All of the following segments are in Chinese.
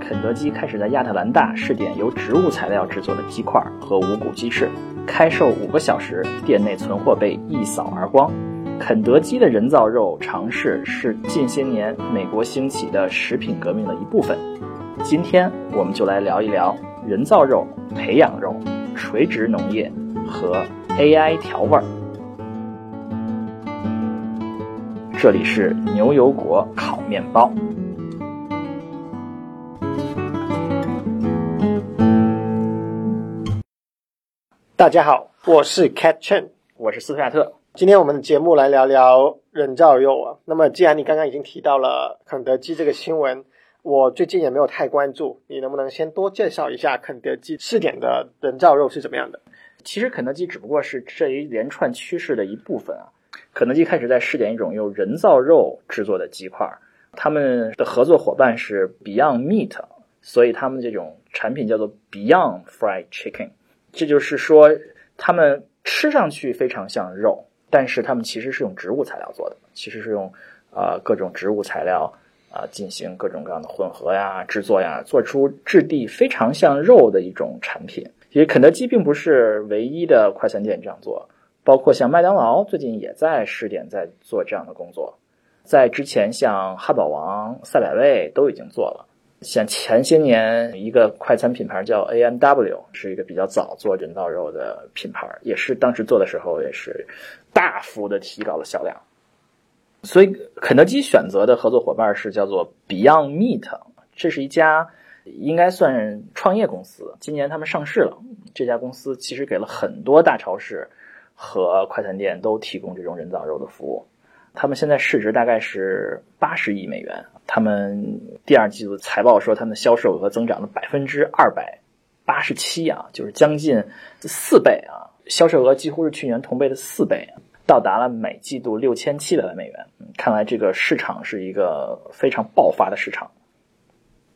肯德基开始在亚特兰大试点由植物材料制作的鸡块和无骨鸡翅，开售五个小时，店内存货被一扫而光。肯德基的人造肉尝试是近些年美国兴起的食品革命的一部分。今天我们就来聊一聊人造肉、培养肉、垂直农业和 AI 调味儿。这里是牛油果烤面包。大家好，我是 Cat Chen，我是斯图亚特。今天我们的节目来聊聊人造肉啊。那么，既然你刚刚已经提到了肯德基这个新闻，我最近也没有太关注，你能不能先多介绍一下肯德基试点的人造肉是怎么样的？其实，肯德基只不过是这一连串趋势的一部分啊。肯德基开始在试点一种用人造肉制作的鸡块，他们的合作伙伴是 Beyond Meat，所以他们这种产品叫做 Beyond Fried Chicken。这就是说，他们吃上去非常像肉，但是他们其实是用植物材料做的，其实是用呃各种植物材料啊进行各种各样的混合呀、制作呀，做出质地非常像肉的一种产品。其实肯德基并不是唯一的快餐店这样做。包括像麦当劳最近也在试点，在做这样的工作。在之前，像汉堡王、赛百味都已经做了。像前些年，一个快餐品牌叫 A M W，是一个比较早做人造肉的品牌，也是当时做的时候也是大幅的提高了销量。所以，肯德基选择的合作伙伴是叫做 Beyond Meat，这是一家应该算创业公司。今年他们上市了。这家公司其实给了很多大超市。和快餐店都提供这种人造肉的服务，他们现在市值大概是八十亿美元。他们第二季度财报说，他们的销售额增长了百分之二百八十七啊，就是将近四倍啊，销售额几乎是去年同倍的四倍，到达了每季度六千七百万美元。看来这个市场是一个非常爆发的市场。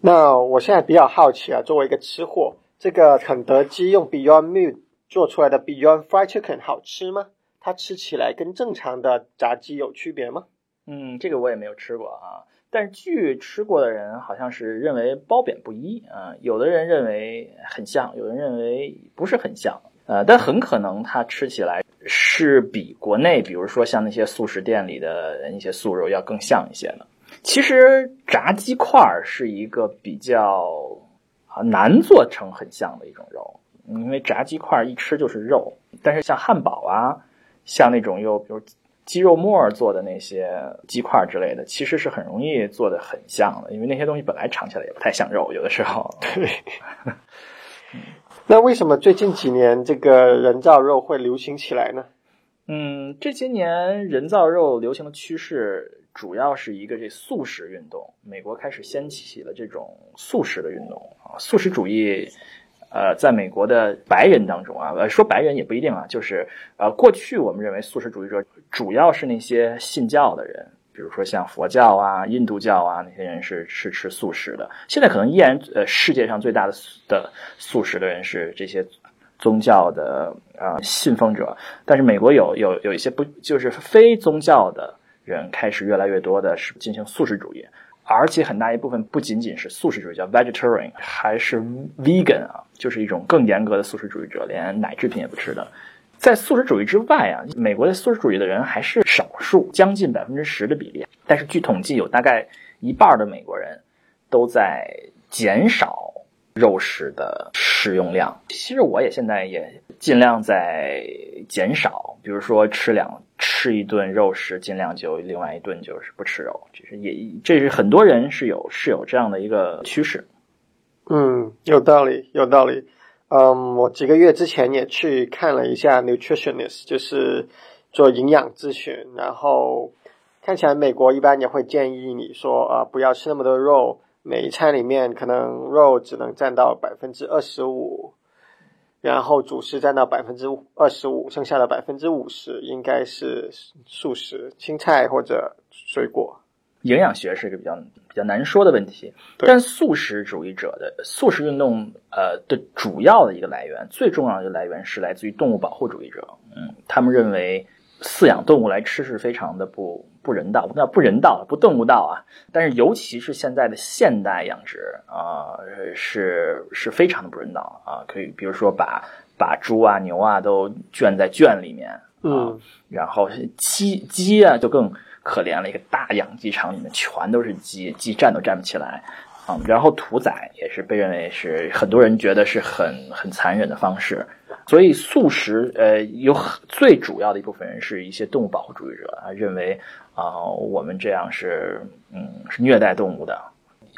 那我现在比较好奇啊，作为一个吃货，这个肯德基用 Beyond Meat。做出来的 Beyond Fried Chicken 好吃吗？它吃起来跟正常的炸鸡有区别吗？嗯，这个我也没有吃过啊。但是据吃过的人好像是认为褒贬不一啊。有的人认为很像，有人认为不是很像。呃，但很可能它吃起来是比国内，比如说像那些素食店里的一些素肉要更像一些的。其实炸鸡块是一个比较啊难做成很像的一种肉。因为炸鸡块一吃就是肉，但是像汉堡啊，像那种又比如鸡肉末做的那些鸡块之类的，其实是很容易做的很像的，因为那些东西本来尝起来也不太像肉，有的时候。对。那为什么最近几年这个人造肉会流行起来呢？嗯，这些年人造肉流行的趋势主要是一个这素食运动，美国开始掀起了这种素食的运动啊，素食主义。呃，在美国的白人当中啊，呃，说白人也不一定啊，就是呃，过去我们认为素食主义者主要是那些信教的人，比如说像佛教啊、印度教啊那些人是是吃素食的。现在可能依然呃，世界上最大的的素食的人是这些宗教的啊信奉者，但是美国有有有一些不就是非宗教的人开始越来越多的是进行素食主义。而且很大一部分不仅仅是素食主义，叫 vegetarian，还是 vegan 啊，就是一种更严格的素食主义者，连奶制品也不吃的。在素食主义之外啊，美国的素食主义的人还是少数，将近百分之十的比例。但是据统计，有大概一半的美国人都在减少肉食的食用量。其实我也现在也尽量在减少，比如说吃两。吃一顿肉食，尽量就另外一顿就是不吃肉，就是也这是很多人是有是有这样的一个趋势。嗯，有道理，有道理。嗯，我几个月之前也去看了一下 nutritionist，就是做营养咨询，然后看起来美国一般也会建议你说啊，不要吃那么多肉，每一餐里面可能肉只能占到百分之二十五。然后主食占到百分之二十五，剩下的百分之五十应该是素食，青菜或者水果。营养学是一个比较比较难说的问题，但素食主义者的素食运动，呃的主要的一个来源，最重要的一个来源是来自于动物保护主义者。嗯，他们认为饲养动物来吃是非常的不不人道，不叫不人道，不动物道啊。但是尤其是现在的现代养殖啊，是是非常的不人道啊。可以比如说把把猪啊牛啊都圈在圈里面啊，然后鸡鸡啊就更可怜了，一个大养鸡场里面全都是鸡，鸡站都站不起来。然后屠宰也是被认为是很多人觉得是很很残忍的方式，所以素食呃有最主要的一部分人是一些动物保护主义者啊，认为啊我们这样是嗯是虐待动物的。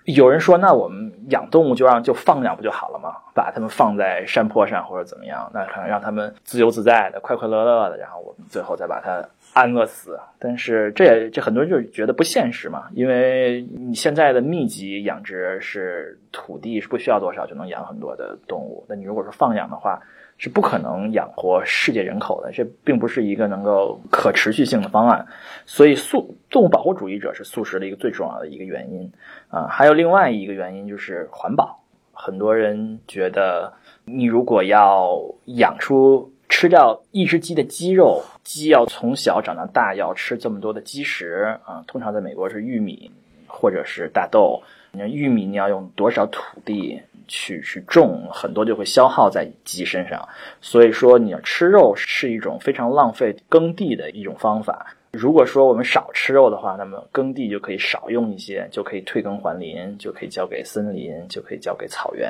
有人说那我们养动物就让就放养不就好了吗？把它们放在山坡上或者怎么样，那可能让他们自由自在的快快乐乐的，然后我们最后再把它。安乐死，但是这也这很多人就觉得不现实嘛，因为你现在的密集养殖是土地是不需要多少就能养很多的动物，那你如果说放养的话，是不可能养活世界人口的，这并不是一个能够可持续性的方案，所以素动物保护主义者是素食的一个最重要的一个原因啊，还有另外一个原因就是环保，很多人觉得你如果要养出。吃掉一只鸡的鸡肉，鸡要从小长到大，要吃这么多的鸡食啊。通常在美国是玉米或者是大豆。你看玉米，你要用多少土地去去种，很多就会消耗在鸡身上。所以说，你要吃肉是一种非常浪费耕地的一种方法。如果说我们少吃肉的话，那么耕地就可以少用一些，就可以退耕还林，就可以交给森林，就可以交给草原，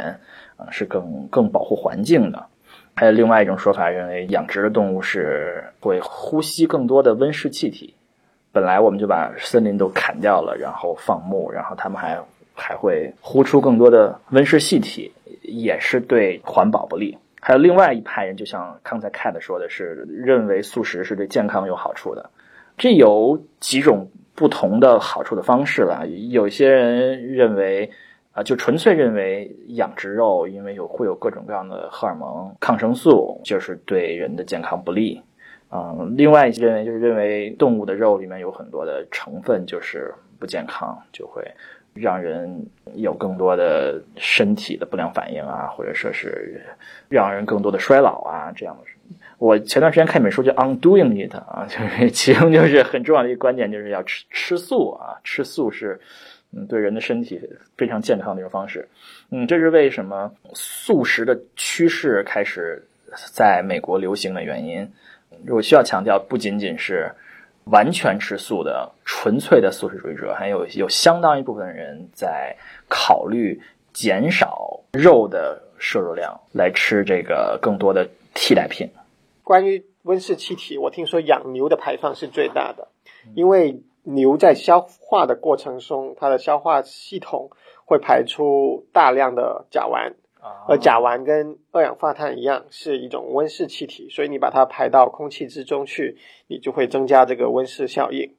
啊，是更更保护环境的。还有另外一种说法，认为养殖的动物是会呼吸更多的温室气体。本来我们就把森林都砍掉了，然后放牧，然后他们还还会呼出更多的温室气体，也是对环保不利。还有另外一派人，就像刚才 Cat 说的是，认为素食是对健康有好处的。这有几种不同的好处的方式了。有些人认为。啊，就纯粹认为养殖肉，因为有会有各种各样的荷尔蒙、抗生素，就是对人的健康不利。嗯，另外一些认为就是认为动物的肉里面有很多的成分就是不健康，就会让人有更多的身体的不良反应啊，或者说是让人更多的衰老啊这样的。我前段时间看一本书叫《Undoing It》啊，就是其中就是很重要的一个观点，就是要吃吃素啊，吃素是。嗯，对人的身体非常健康的一种方式。嗯，这是为什么素食的趋势开始在美国流行的原因。我需要强调，不仅仅是完全吃素的纯粹的素食主义者，还有有相当一部分人在考虑减少肉的摄入量，来吃这个更多的替代品。关于温室气体，我听说养牛的排放是最大的，因为。牛在消化的过程中，它的消化系统会排出大量的甲烷，而甲烷跟二氧化碳一样是一种温室气体，所以你把它排到空气之中去，你就会增加这个温室效应。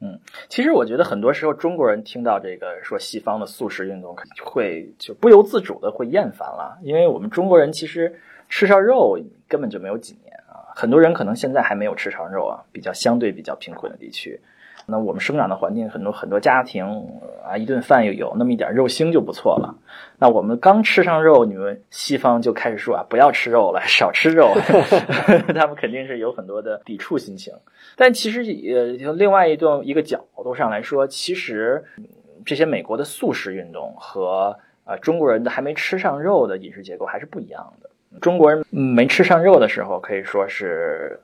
嗯，其实我觉得很多时候中国人听到这个说西方的素食运动，会就不由自主的会厌烦了，因为我们中国人其实吃上肉根本就没有几年啊。很多人可能现在还没有吃上肉啊，比较相对比较贫困的地区，那我们生长的环境很多很多家庭啊，一顿饭又有那么一点肉腥就不错了。那我们刚吃上肉，你们西方就开始说啊，不要吃肉了，少吃肉，他们肯定是有很多的抵触心情。但其实呃，从另外一种一个角度上来说，其实这些美国的素食运动和啊中国人的还没吃上肉的饮食结构还是不一样的。中国人没吃上肉的时候，可以说是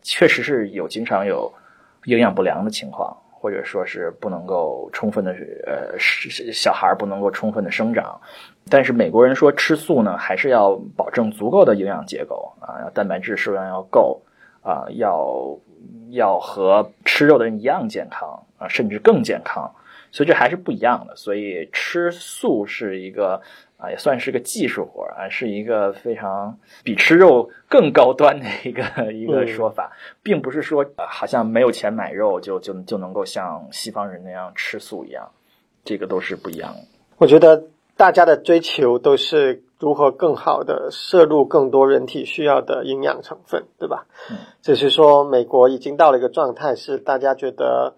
确实是有经常有营养不良的情况，或者说是不能够充分的呃小孩不能够充分的生长。但是美国人说吃素呢，还是要保证足够的营养结构啊，蛋白质摄入量要够啊，要要和吃肉的人一样健康啊，甚至更健康。所以这还是不一样的。所以吃素是一个。啊，也算是个技术活啊，是一个非常比吃肉更高端的一个一个说法，并不是说好像没有钱买肉就就就能够像西方人那样吃素一样，这个都是不一样的。我觉得大家的追求都是如何更好的摄入更多人体需要的营养成分，对吧？嗯，只是说美国已经到了一个状态，是大家觉得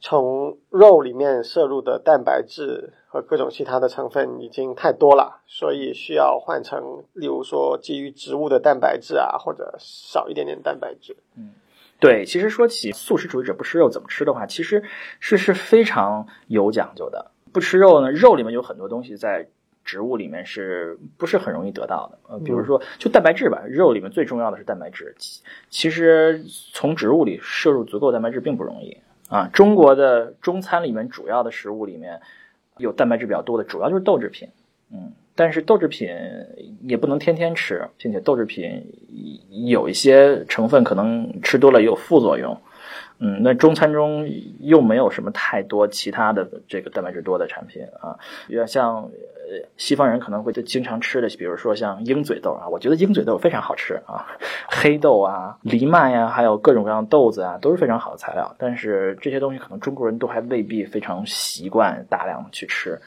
从肉里面摄入的蛋白质。和各种其他的成分已经太多了，所以需要换成，例如说基于植物的蛋白质啊，或者少一点点蛋白质。嗯，对，其实说起素食主义者不吃肉怎么吃的话，其实是是非常有讲究的。不吃肉呢，肉里面有很多东西在植物里面是不是很容易得到的？呃，比如说就蛋白质吧，肉里面最重要的是蛋白质。其其实从植物里摄入足够蛋白质并不容易啊。中国的中餐里面主要的食物里面有蛋白质比较多的，主要就是豆制品。嗯，但是豆制品也不能天天吃，并且豆制品有一些成分可能吃多了也有副作用。嗯，那中餐中又没有什么太多其他的这个蛋白质多的产品啊，有点像呃西方人可能会经常吃的，比如说像鹰嘴豆啊，我觉得鹰嘴豆非常好吃啊，黑豆啊、藜麦呀，还有各种各样的豆子啊，都是非常好的材料。但是这些东西可能中国人都还未必非常习惯大量的去吃，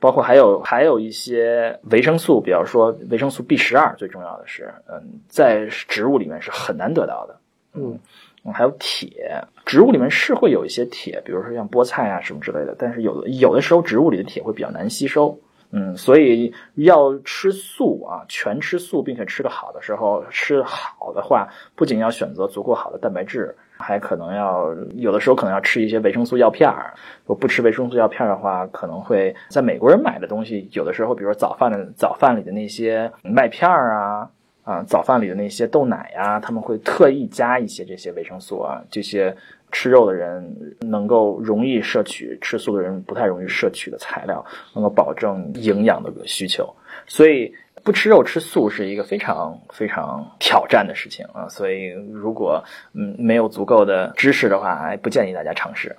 包括还有还有一些维生素，比方说维生素 B 十二，最重要的是，嗯，在植物里面是很难得到的，嗯。还有铁，植物里面是会有一些铁，比如说像菠菜啊什么之类的，但是有的有的时候植物里的铁会比较难吸收，嗯，所以要吃素啊，全吃素并且吃的好的时候，吃好的话，不仅要选择足够好的蛋白质，还可能要有的时候可能要吃一些维生素药片儿。如果不吃维生素药片的话，可能会在美国人买的东西，有的时候比如说早饭的早饭里的那些麦片儿啊。啊，早饭里的那些豆奶呀，他们会特意加一些这些维生素啊，这些吃肉的人能够容易摄取，吃素的人不太容易摄取的材料，能够保证营养的需求。所以不吃肉吃素是一个非常非常挑战的事情啊。所以如果嗯没有足够的知识的话，不建议大家尝试。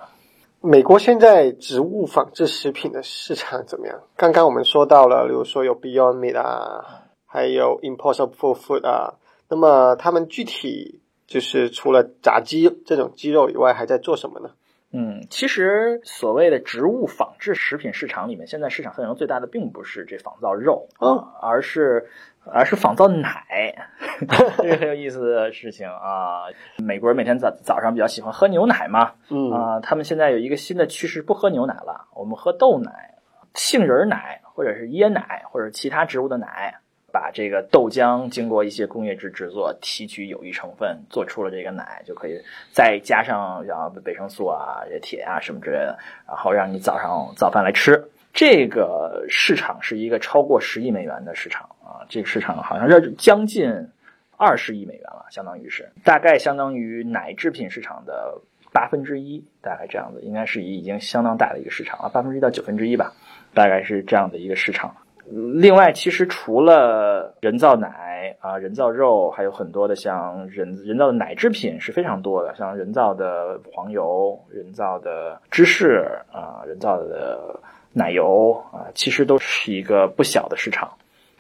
美国现在植物仿制食品的市场怎么样？刚刚我们说到了，比如说有 Beyond Meat 啊。还有 Impossible Food 啊，那么他们具体就是除了炸鸡这种鸡肉以外，还在做什么呢？嗯，其实所谓的植物仿制食品市场里面，现在市场份额最大的并不是这仿造肉啊，而是而是仿造奶，这个很有意思的事情啊。美国人每天早早上比较喜欢喝牛奶嘛，嗯啊，他们现在有一个新的趋势，不喝牛奶了，我们喝豆奶、杏仁奶，或者是椰奶，或者其他植物的奶。把这个豆浆经过一些工业制制作，提取有益成分，做出了这个奶，就可以再加上像维生素啊、这铁啊什么之类的，然后让你早上早饭来吃。这个市场是一个超过十亿美元的市场啊，这个市场好像是将近二十亿美元了，相当于是大概相当于奶制品市场的八分之一，大概这样子，应该是已经相当大的一个市场了，八分之一到九分之一吧，大概是这样的一个市场。另外，其实除了人造奶啊、人造肉，还有很多的像人人造的奶制品是非常多的，像人造的黄油、人造的芝士啊、人造的奶油啊，其实都是一个不小的市场。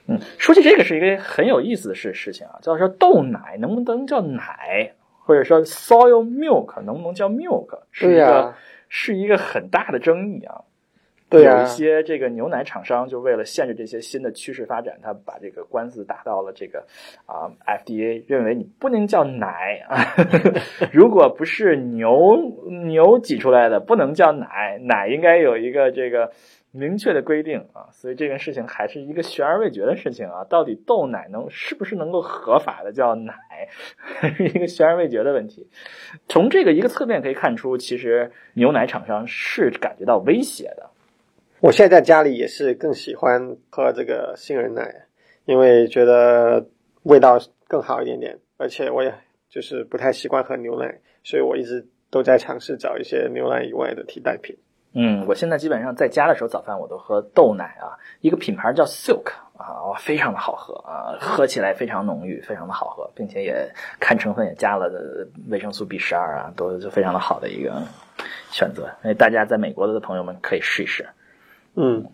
嗯，说起这个是一个很有意思的事事情啊，叫说豆奶能不能叫奶，或者说 soy milk 能不能叫 milk，是一个是一个很大的争议啊。对有一些这个牛奶厂商就为了限制这些新的趋势发展，他把这个官司打到了这个啊 FDA，认为你不能叫奶啊，如果不是牛牛挤出来的，不能叫奶，奶应该有一个这个明确的规定啊，所以这件事情还是一个悬而未决的事情啊，到底豆奶能是不是能够合法的叫奶，是一个悬而未决的问题。从这个一个侧面可以看出，其实牛奶厂商是感觉到威胁的。我现在在家里也是更喜欢喝这个杏仁奶，因为觉得味道更好一点点，而且我也就是不太习惯喝牛奶，所以我一直都在尝试找一些牛奶以外的替代品。嗯，我现在基本上在家的时候早饭我都喝豆奶啊，一个品牌叫 Silk 啊，非常的好喝啊，喝起来非常浓郁，非常的好喝，并且也看成分也加了的维生素 B 十二啊，都就非常的好的一个选择，所以大家在美国的朋友们可以试一试。嗯，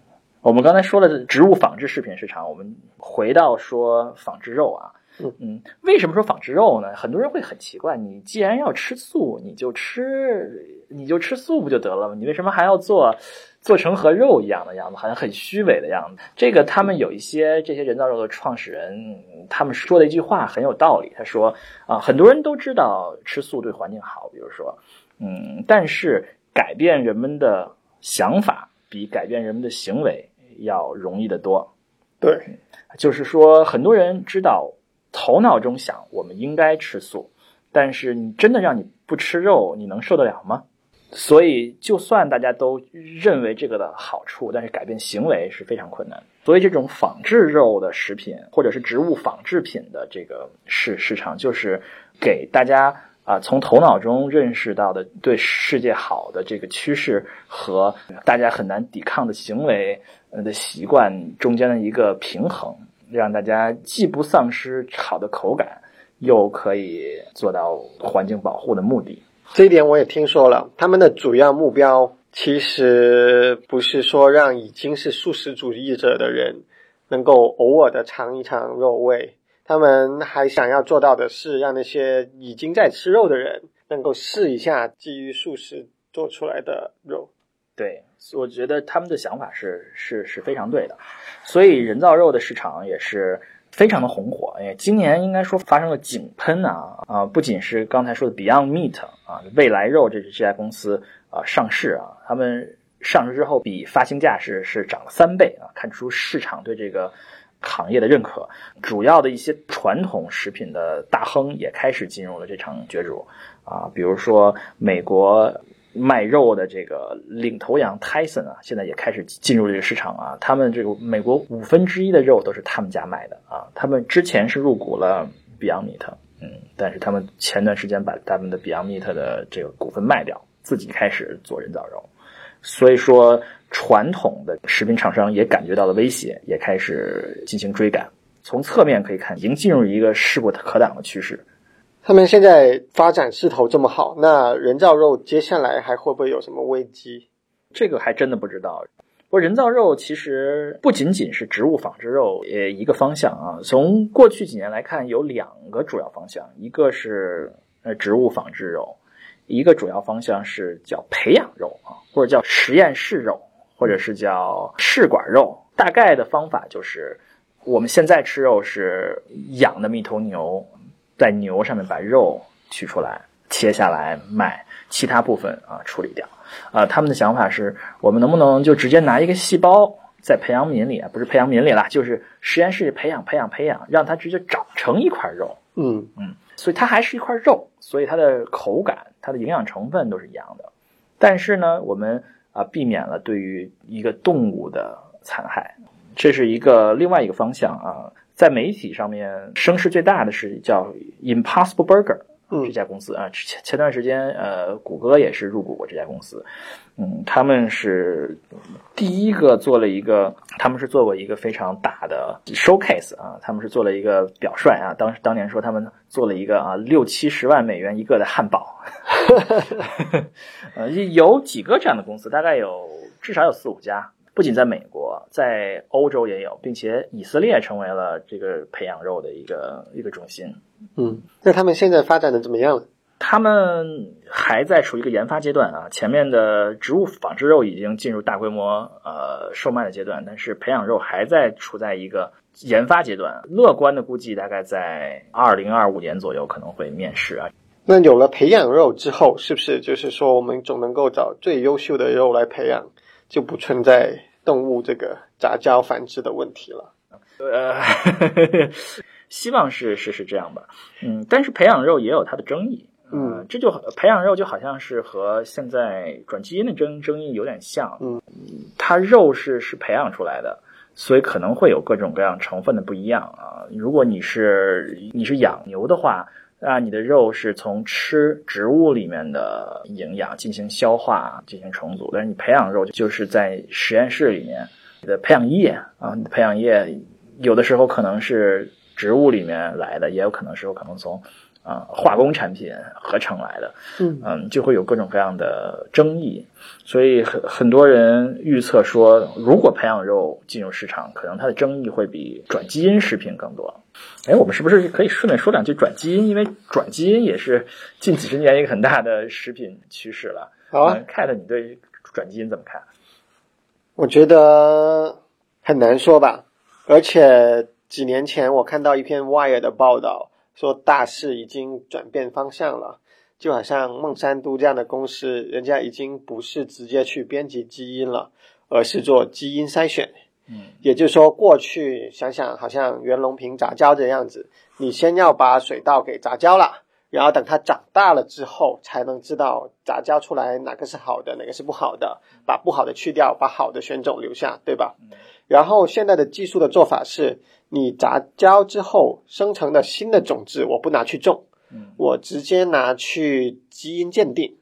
我们刚才说了植物仿制食品市场，我们回到说仿制肉啊。嗯嗯，为什么说仿制肉呢？很多人会很奇怪，你既然要吃素，你就吃你就吃素不就得了吗？你为什么还要做做成和肉一样的样子，好像很虚伪的样子？这个他们有一些这些人造肉的创始人，他们说的一句话很有道理。他说啊，很多人都知道吃素对环境好，比如说，嗯，但是改变人们的想法。比改变人们的行为要容易得多。对，就是说，很多人知道头脑中想我们应该吃素，但是你真的让你不吃肉，你能受得了吗？所以，就算大家都认为这个的好处，但是改变行为是非常困难。所以，这种仿制肉的食品或者是植物仿制品的这个市市场，就是给大家啊从头脑中认识到的对世界好的这个趋势和大家很难抵抗的行为的习惯中间的一个平衡，让大家既不丧失好的口感，又可以做到环境保护的目的。这一点我也听说了，他们的主要目标其实不是说让已经是素食主义者的人能够偶尔的尝一尝肉味，他们还想要做到的是让那些已经在吃肉的人能够试一下基于素食做出来的肉。对，我觉得他们的想法是是是非常对的，所以人造肉的市场也是。非常的红火，哎，今年应该说发生了井喷啊啊！不仅是刚才说的 Beyond Meat 啊，未来肉这这家公司啊上市啊，他们上市之后比发行价是是涨了三倍啊，看出市场对这个行业的认可。主要的一些传统食品的大亨也开始进入了这场角逐啊，比如说美国。卖肉的这个领头羊 Tyson 啊，现在也开始进入这个市场啊。他们这个美国五分之一的肉都是他们家卖的啊。他们之前是入股了 Beyond Meat，嗯，但是他们前段时间把他们的 Beyond Meat 的这个股份卖掉，自己开始做人造肉。所以说，传统的食品厂商也感觉到了威胁，也开始进行追赶。从侧面可以看，已经进入一个势不可挡的趋势。他们现在发展势头这么好，那人造肉接下来还会不会有什么危机？这个还真的不知道。不过人造肉其实不仅仅是植物仿制肉，呃，一个方向啊。从过去几年来看，有两个主要方向，一个是呃植物仿制肉，一个主要方向是叫培养肉啊，或者叫实验室肉，或者是叫试管肉。大概的方法就是，我们现在吃肉是养那么一头牛。在牛上面把肉取出来，切下来卖，其他部分啊处理掉。啊，他们的想法是我们能不能就直接拿一个细胞在培养皿里啊，不是培养皿里啦，就是实验室里培养培养培养，让它直接长成一块肉。嗯嗯，所以它还是一块肉，所以它的口感、它的营养成分都是一样的。但是呢，我们啊避免了对于一个动物的残害，这是一个另外一个方向啊。在媒体上面声势最大的是叫 Impossible Burger 这家公司啊，前前段时间呃，谷歌也是入股过这家公司，嗯，他们是第一个做了一个，他们是做过一个非常大的 showcase 啊，他们是做了一个表率啊，当时当年说他们做了一个啊六七十万美元一个的汉堡，呃，有几个这样的公司，大概有至少有四五家。不仅在美国，在欧洲也有，并且以色列成为了这个培养肉的一个一个中心。嗯，那他们现在发展的怎么样了？他们还在处于一个研发阶段啊。前面的植物仿制肉已经进入大规模呃售卖的阶段，但是培养肉还在处在一个研发阶段。乐观的估计，大概在二零二五年左右可能会面世啊。那有了培养肉之后，是不是就是说我们总能够找最优秀的肉来培养？就不存在动物这个杂交繁殖的问题了。呃，希望是是是这样吧。嗯，但是培养肉也有它的争议。嗯，这就培养肉就好像是和现在转基因的争争议有点像。嗯，它肉是是培养出来的，所以可能会有各种各样成分的不一样啊。如果你是你是养牛的话。啊，你的肉是从吃植物里面的营养进行消化、进行重组，但是你培养肉就是在实验室里面，你的培养液啊，你的培养液有的时候可能是植物里面来的，也有可能是有可能从。啊，化工产品合成来的，嗯嗯，就会有各种各样的争议，所以很很多人预测说，如果培养肉进入市场，可能它的争议会比转基因食品更多。哎，我们是不是可以顺便说两句转基因？因为转基因也是近几十年一个很大的食品趋势了。好啊，Cat，你对转基因怎么看？我觉得很难说吧，而且几年前我看到一篇 Wire 的报道。说大势已经转变方向了，就好像孟山都这样的公司，人家已经不是直接去编辑基因了，而是做基因筛选。嗯，也就是说，过去想想好像袁隆平杂交的样子，你先要把水稻给杂交了，然后等它长大了之后，才能知道杂交出来哪个是好的，哪个是不好的，把不好的去掉，把好的选种留下，对吧？然后现在的技术的做法是，你杂交之后生成的新的种子，我不拿去种，我直接拿去基因鉴定，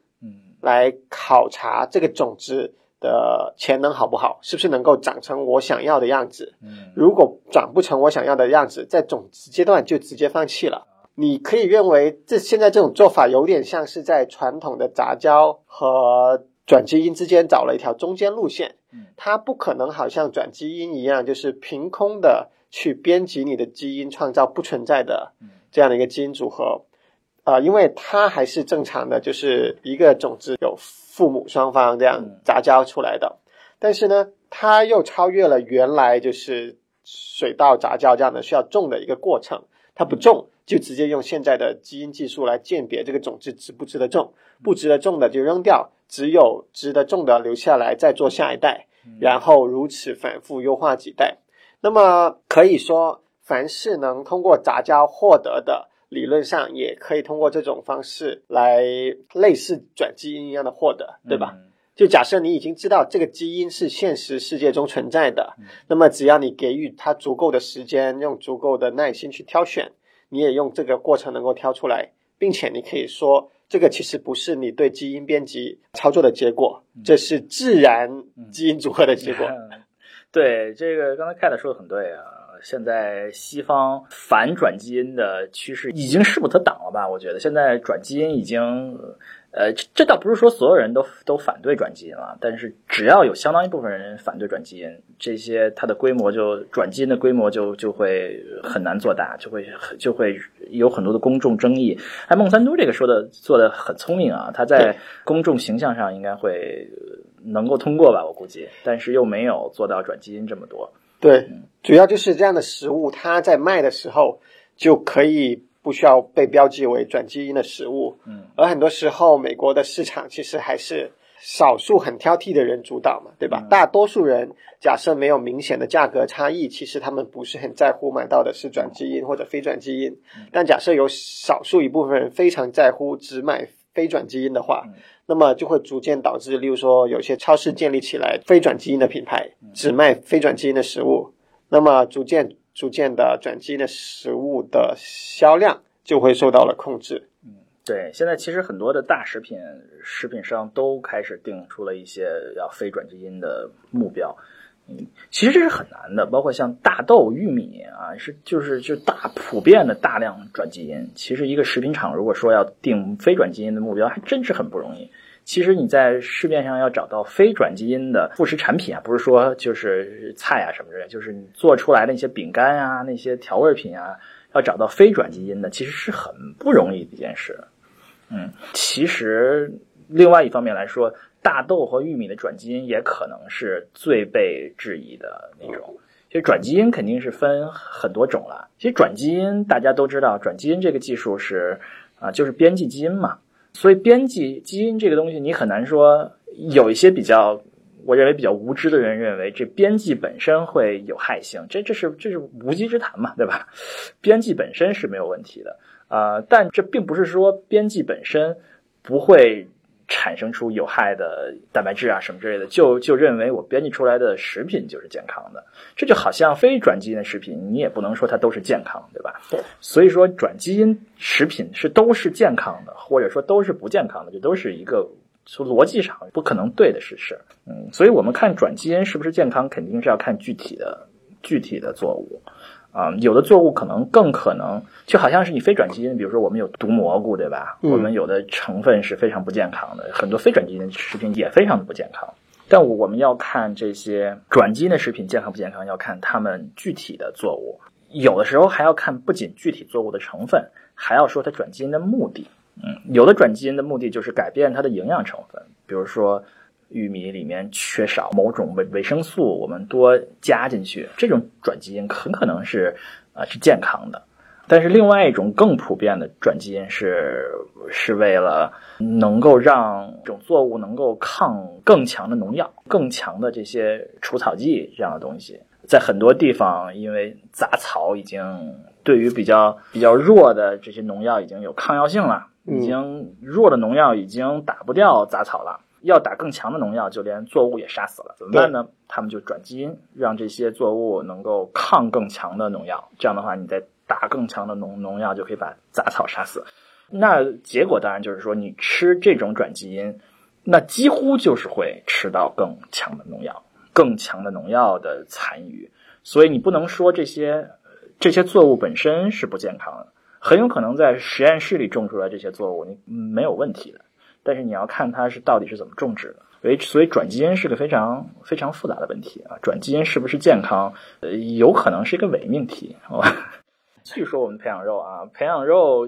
来考察这个种子的潜能好不好，是不是能够长成我想要的样子。如果长不成我想要的样子，在种子阶段就直接放弃了。你可以认为，这现在这种做法有点像是在传统的杂交和转基因之间找了一条中间路线。它不可能好像转基因一样，就是凭空的去编辑你的基因，创造不存在的这样的一个基因组合。啊，因为它还是正常的，就是一个种子有父母双方这样杂交出来的。但是呢，它又超越了原来就是水稻杂交这样的需要种的一个过程。它不种，就直接用现在的基因技术来鉴别这个种子值不值得种，不值得种的就扔掉，只有值得种的留下来，再做下一代，然后如此反复优化几代。那么可以说，凡是能通过杂交获得的，理论上也可以通过这种方式来类似转基因一样的获得，对吧？就假设你已经知道这个基因是现实世界中存在的，那么只要你给予它足够的时间，用足够的耐心去挑选，你也用这个过程能够挑出来，并且你可以说，这个其实不是你对基因编辑操作的结果，这是自然基因组合的结果。对，这个刚才 Cat 说的很对啊，现在西方反转基因的趋势已经势不可挡了吧？我觉得现在转基因已经。呃，这倒不是说所有人都都反对转基因了，但是只要有相当一部分人反对转基因，这些它的规模就转基因的规模就就会很难做大，就会就会有很多的公众争议。哎，孟三都这个说的做的很聪明啊，他在公众形象上应该会能够通过吧，我估计，但是又没有做到转基因这么多。对，主要就是这样的食物，它在卖的时候就可以。不需要被标记为转基因的食物，嗯，而很多时候美国的市场其实还是少数很挑剔的人主导嘛，对吧？大多数人假设没有明显的价格差异，其实他们不是很在乎买到的是转基因或者非转基因。但假设有少数一部分人非常在乎只买非转基因的话，那么就会逐渐导致，例如说有些超市建立起来非转基因的品牌，只卖非转基因的食物，那么逐渐。逐渐的转基因的食物的销量就会受到了控制。嗯，对，现在其实很多的大食品食品商都开始定出了一些要非转基因的目标。嗯，其实这是很难的，包括像大豆、玉米啊，是就是就大普遍的大量转基因。其实一个食品厂如果说要定非转基因的目标，还真是很不容易。其实你在市面上要找到非转基因的副食产品啊，不是说就是菜啊什么之类，就是你做出来的那些饼干啊、那些调味品啊，要找到非转基因的，其实是很不容易的一件事。嗯，其实另外一方面来说，大豆和玉米的转基因也可能是最被质疑的那种。其实转基因肯定是分很多种了。其实转基因大家都知道，转基因这个技术是啊，就是编辑基因嘛。所以编辑基因这个东西，你很难说有一些比较，我认为比较无知的人认为这编辑本身会有害性，这这是这是无稽之谈嘛，对吧？编辑本身是没有问题的，啊，但这并不是说编辑本身不会。产生出有害的蛋白质啊什么之类的，就就认为我编辑出来的食品就是健康的，这就好像非转基因的食品，你也不能说它都是健康，对吧？对。所以说转基因食品是都是健康的，或者说都是不健康的，这都是一个从逻辑上不可能对的事实。嗯，所以我们看转基因是不是健康，肯定是要看具体的具体的作物。啊，有的作物可能更可能，就好像是你非转基因，比如说我们有毒蘑菇，对吧？我们有的成分是非常不健康的，很多非转基因食品也非常的不健康。但我们要看这些转基因的食品健康不健康，要看它们具体的作物，有的时候还要看不仅具体作物的成分，还要说它转基因的目的。嗯，有的转基因的目的就是改变它的营养成分，比如说。玉米里面缺少某种维维生素，我们多加进去，这种转基因很可能是啊是健康的。但是另外一种更普遍的转基因是是为了能够让种作物能够抗更强的农药、更强的这些除草剂这样的东西在很多地方，因为杂草已经对于比较比较弱的这些农药已经有抗药性了，已经弱的农药已经打不掉杂草了，要打更强的农药，就连作物也杀死了，怎么办呢？他们就转基因，让这些作物能够抗更强的农药，这样的话，你再打更强的农农药，就可以把杂草杀死。那结果当然就是说，你吃这种转基因，那几乎就是会吃到更强的农药。更强的农药的残余，所以你不能说这些这些作物本身是不健康的，很有可能在实验室里种出来这些作物你没有问题的，但是你要看它是到底是怎么种植的，所以所以转基因是个非常非常复杂的问题啊，转基因是不是健康，呃，有可能是一个伪命题，好吧？据说我们培养肉啊，培养肉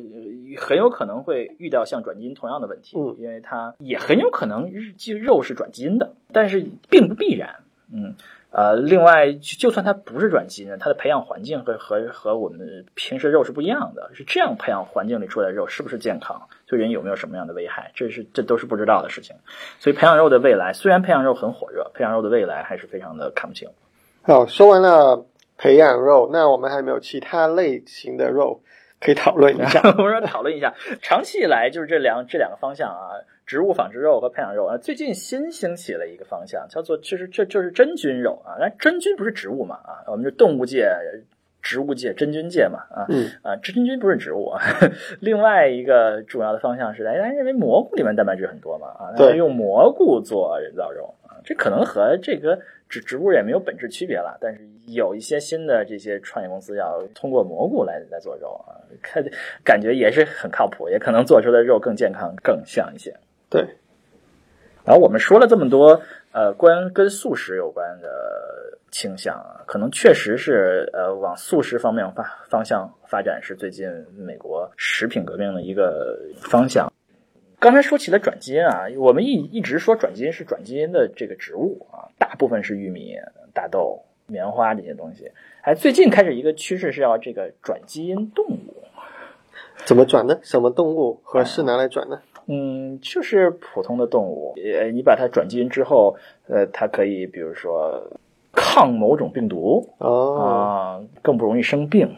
很有可能会遇到像转基因同样的问题，嗯，因为它也很有可能这肉是转基因的，但是并不必然。嗯，呃，另外，就算它不是转基因，它的培养环境和和和我们平时肉是不一样的。是这样培养环境里出来的肉是不是健康，对人有没有什么样的危害，这是这都是不知道的事情。所以培养肉的未来，虽然培养肉很火热，培养肉的未来还是非常的看不清。好，说完了培养肉，那我们还有没有其他类型的肉可以讨论一下？我们说讨论一下，长期以来就是这两这两个方向啊。植物仿制肉和培养肉啊，最近新兴起了一个方向，叫做其实这就是真菌肉啊。那真菌不是植物嘛啊？我们是动物界、植物界、真菌界嘛啊？嗯啊，真菌不是植物。啊。另外一个主要的方向是，大家认为蘑菇里面蛋白质很多嘛啊？对，用蘑菇做人造肉啊，这可能和这个植植物也没有本质区别了。但是有一些新的这些创业公司要通过蘑菇来来做肉啊，看感觉也是很靠谱，也可能做出的肉更健康、更像一些。对，然后我们说了这么多，呃，关跟素食有关的倾向啊，可能确实是呃往素食方面发方向发展是最近美国食品革命的一个方向。刚才说起了转基因啊，我们一一直说转基因是转基因的这个植物啊，大部分是玉米、大豆、棉花这些东西，哎最近开始一个趋势是要这个转基因动物，怎么转呢？什么动物合适拿来转呢？嗯，就是普通的动物，呃，你把它转基因之后，呃，它可以比如说抗某种病毒哦啊，更不容易生病，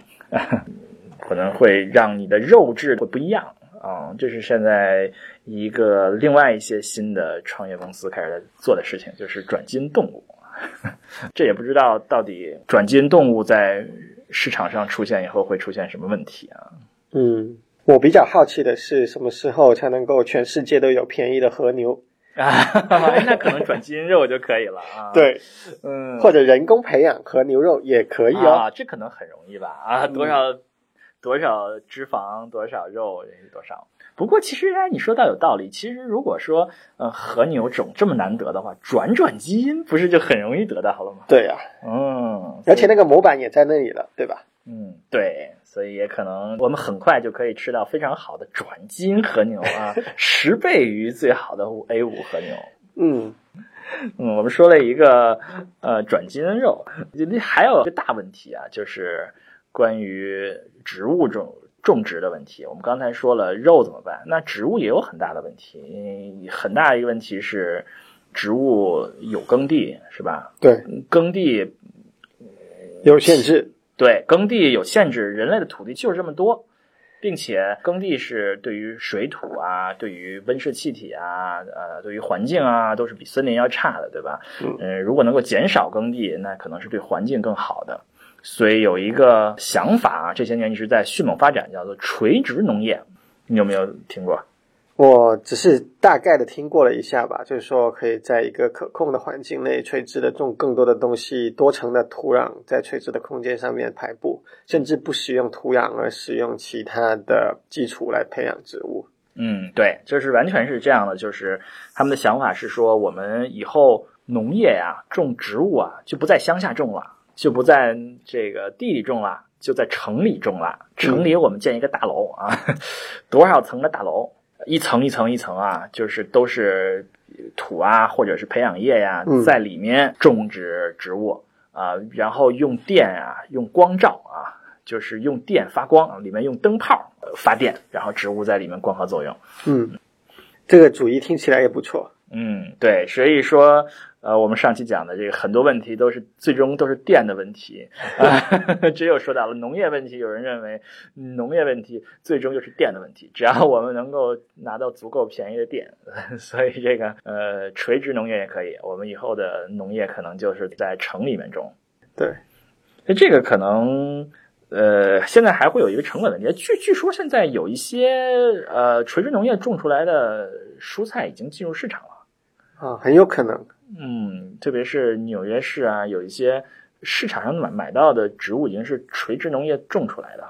可能会让你的肉质会不一样啊。这是现在一个另外一些新的创业公司开始在做的事情，就是转基因动物。这也不知道到底转基因动物在市场上出现以后会出现什么问题啊？嗯。我比较好奇的是，什么时候才能够全世界都有便宜的和牛啊？那可能转基因肉就可以了啊。对，嗯，或者人工培养和牛肉也可以啊。这可能很容易吧？啊，多少多少脂肪，多少肉，多少。不过其实哎，你说到有道理。其实如果说呃和牛种这么难得的话，转转基因不是就很容易得到了吗？对呀，嗯，而且那个模板也在那里了，对吧？嗯，对。所以也可能我们很快就可以吃到非常好的转基因和牛啊，十倍于最好的 A 五和牛。嗯嗯，我们说了一个呃转基因肉，还有一个大问题啊，就是关于植物种种植的问题。我们刚才说了肉怎么办，那植物也有很大的问题。很大一个问题是植物有耕地是吧？对，耕地有限制。对，耕地有限制，人类的土地就是这么多，并且耕地是对于水土啊、对于温室气体啊、呃、对于环境啊，都是比森林要差的，对吧？嗯，如果能够减少耕地，那可能是对环境更好的。所以有一个想法啊，这些年一直在迅猛发展，叫做垂直农业，你有没有听过？我只是大概的听过了一下吧，就是说可以在一个可控的环境内垂直的种更多的东西，多层的土壤在垂直的空间上面排布，甚至不使用土壤而使用其他的基础来培养植物。嗯，对，就是完全是这样的，就是他们的想法是说，我们以后农业呀，种植物啊，就不在乡下种了，就不在这个地里种了，就在城里种了。城里我们建一个大楼啊，多少层的大楼？一层一层一层啊，就是都是土啊，或者是培养液呀，在里面种植植物啊，然后用电啊，用光照啊，就是用电发光，里面用灯泡发电，然后植物在里面光合作用。嗯，这个主意听起来也不错。嗯，对，所以说呃，我们上期讲的这个很多问题都是最终都是电的问题啊，只有说到了农业问题，有人认为农业问题最终就是电的问题，只要我们能够拿到足够便宜的电，所以这个呃垂直农业也可以，我们以后的农业可能就是在城里面种。对，那这个可能呃现在还会有一个成本问题，据据说现在有一些呃垂直农业种出来的蔬菜已经进入市场了。啊，很有可能。嗯，特别是纽约市啊，有一些市场上买买到的植物已经是垂直农业种出来的。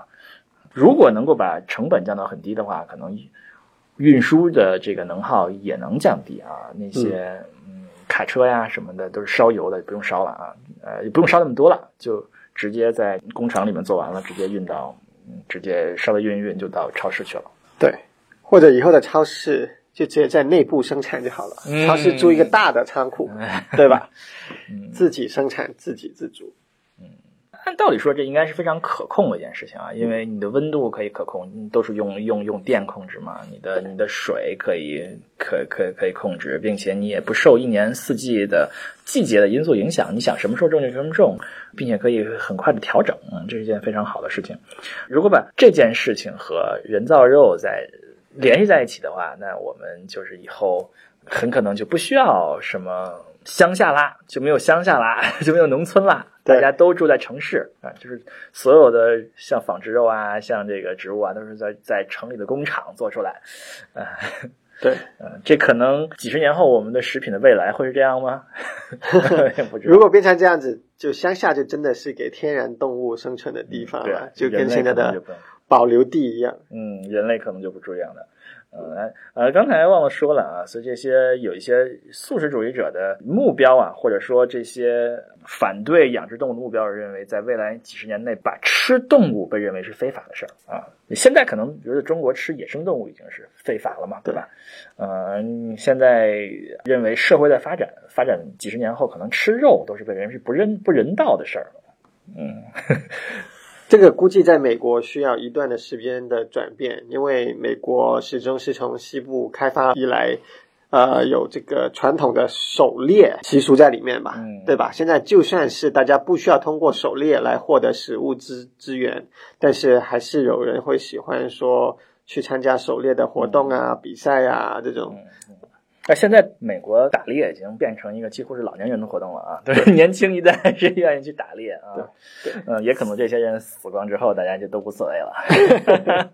如果能够把成本降到很低的话，可能运输的这个能耗也能降低啊。那些嗯卡车呀什么的都是烧油的，不用烧了啊，呃也不用烧那么多了，就直接在工厂里面做完了，直接运到，嗯，直接稍微运一运就到超市去了。对，或者以后的超市。就直接在内部生产就好了，超市租一个大的仓库，对吧？自己生产，自给自足。嗯，按道理说，这应该是非常可控的一件事情啊，因为你的温度可以可控，都是用用用电控制嘛。你的你的水可以可可可以控制，并且你也不受一年四季的季节的因素影响，你想什么时候种就什么种，并且可以很快的调整，嗯这是一件非常好的事情。如果把这件事情和人造肉在联系在一起的话，那我们就是以后很可能就不需要什么乡下啦，就没有乡下啦，就没有农村啦，大家都住在城市啊，就是所有的像纺织肉啊，像这个植物啊，都是在在城里的工厂做出来，啊，对，嗯，这可能几十年后我们的食品的未来会是这样吗？如果变成这样子，就乡下就真的是给天然动物生存的地方了，就跟现在的。保留地一样，嗯，人类可能就不这样的，呃，呃，刚才忘了说了啊，所以这些有一些素食主义者的目标啊，或者说这些反对养殖动物的目标，认为在未来几十年内，把吃动物被认为是非法的事儿啊。现在可能觉得中国吃野生动物已经是非法了嘛，对吧？呃，现在认为社会在发展，发展几十年后，可能吃肉都是被认为是不人不人道的事儿，嗯。这个估计在美国需要一段的时间的转变，因为美国始终是从西部开发以来，呃，有这个传统的狩猎习俗在里面吧，对吧？现在就算是大家不需要通过狩猎来获得食物资资源，但是还是有人会喜欢说去参加狩猎的活动啊、比赛啊这种。那现在美国打猎已经变成一个几乎是老年人的活动了啊！对，年轻一代是愿意去打猎啊。对，嗯，也可能这些人死光之后，大家就都无所谓了。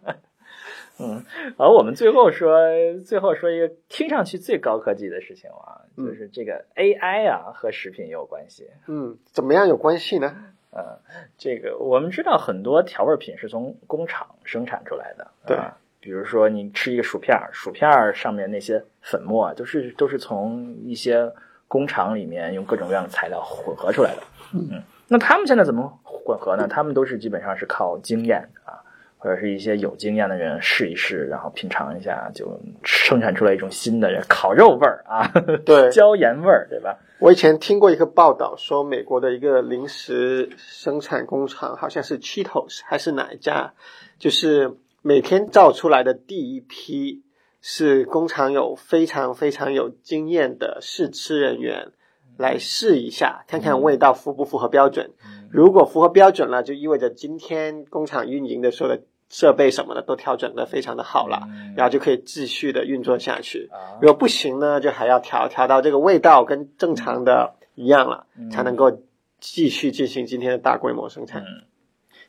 嗯，而我们最后说，最后说一个听上去最高科技的事情啊，就是这个 AI 啊和食品也有关系。嗯，怎么样有关系呢？嗯，这个我们知道很多调味品是从工厂生产出来的，对。比如说，你吃一个薯片薯片上面那些粉末啊，都是都是从一些工厂里面用各种各样的材料混合出来的。嗯，那他们现在怎么混合呢？他们都是基本上是靠经验啊，或者是一些有经验的人试一试，然后品尝一下，就生产出来一种新的烤肉味儿啊，对，椒盐味儿，对吧？我以前听过一个报道，说美国的一个零食生产工厂，好像是 Cheetos 还是哪一家，就是。每天造出来的第一批是工厂有非常非常有经验的试吃人员来试一下，看看味道符不符合标准。如果符合标准了，就意味着今天工厂运营的所有的设备什么的都调整的非常的好了，然后就可以继续的运作下去。如果不行呢，就还要调调到这个味道跟正常的一样了，才能够继续进行今天的大规模生产。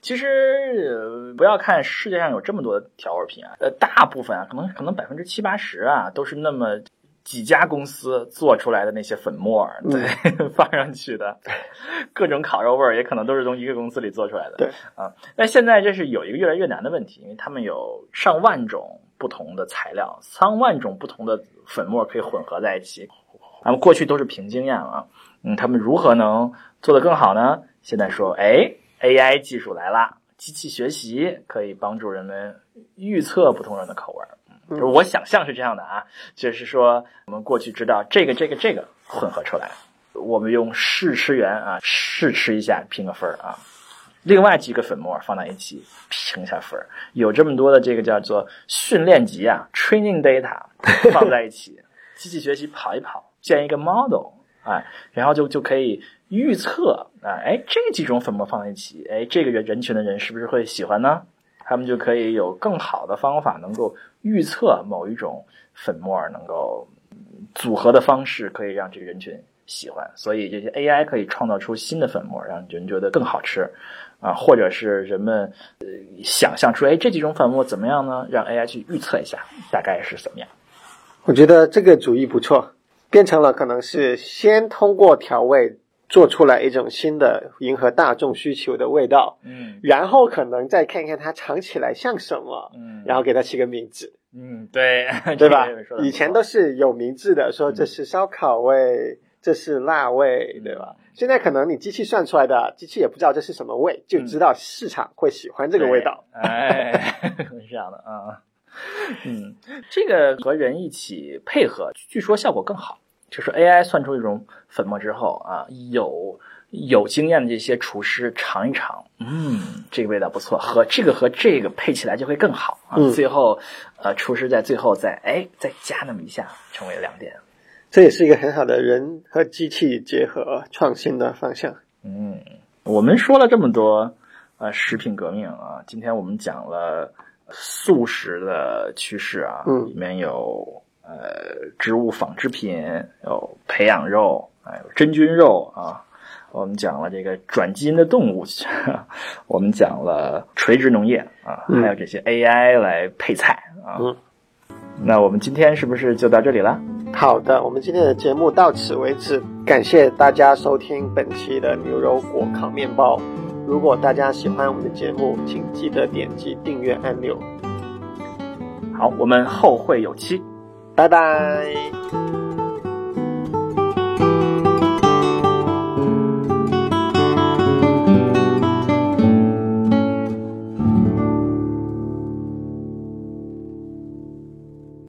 其实不要看世界上有这么多的调味品啊，呃，大部分啊，可能可能百分之七八十啊，都是那么几家公司做出来的那些粉末，对，放上去的，各种烤肉味儿也可能都是从一个公司里做出来的，对啊。那现在这是有一个越来越难的问题，因为他们有上万种不同的材料，上万种不同的粉末可以混合在一起。那么过去都是凭经验啊，嗯，他们如何能做得更好呢？现在说，哎。AI 技术来了，机器学习可以帮助人们预测不同人的口味儿。就是我想象是这样的啊，就是说我们过去知道这个、这个、这个混合出来，我们用试吃员啊试吃一下评个分儿啊，另外几个粉末放在一起评一下分儿。有这么多的这个叫做训练集啊，training data 放在一起，机器学习跑一跑，建一个 model 哎，然后就就可以预测啊，哎，这几种粉末放在一起，哎，这个人人群的人是不是会喜欢呢？他们就可以有更好的方法能够预测某一种粉末能够组合的方式，可以让这个人群喜欢。所以这些 AI 可以创造出新的粉末，让人觉得更好吃啊，或者是人们呃想象出，哎，这几种粉末怎么样呢？让 AI 去预测一下，大概是怎么样。我觉得这个主意不错，变成了可能是先通过调味做出来一种新的迎合大众需求的味道，嗯。然后可能再看看它尝起来像什么，嗯。然后给它起个名字，嗯，对，对吧？以前都是有名字的，说这是烧烤味，这是辣味，嗯。对吧？现在可能你机器算出来的，机器也不知道这是什么味，就知道市场会喜欢这个味道。对哎，是这样的啊。嗯，这个和人一起配合，据说效果更好。就是 AI 算出一种粉末之后啊，有有经验的这些厨师尝一尝，嗯，这个味道不错，和这个和这个配起来就会更好啊。嗯最后，呃，厨师在最后再哎再加那么一下，成为亮点。这也是一个很好的人和机器结合创新的方向。嗯，我们说了这么多呃食品革命啊，今天我们讲了素食的趋势啊，嗯里面有呃植物纺织品，有培养肉，还有真菌肉啊。我们讲了这个转基因的动物，我们讲了垂直农业啊，嗯还有这些 AI 来配菜啊。嗯那我们今天是不是就到这里了？好的，我们今天的节目到此为止，感谢大家收听本期的牛油果烤面包。如果大家喜欢我们的节目，请记得点击订阅按钮。好，我们后会有期。拜拜。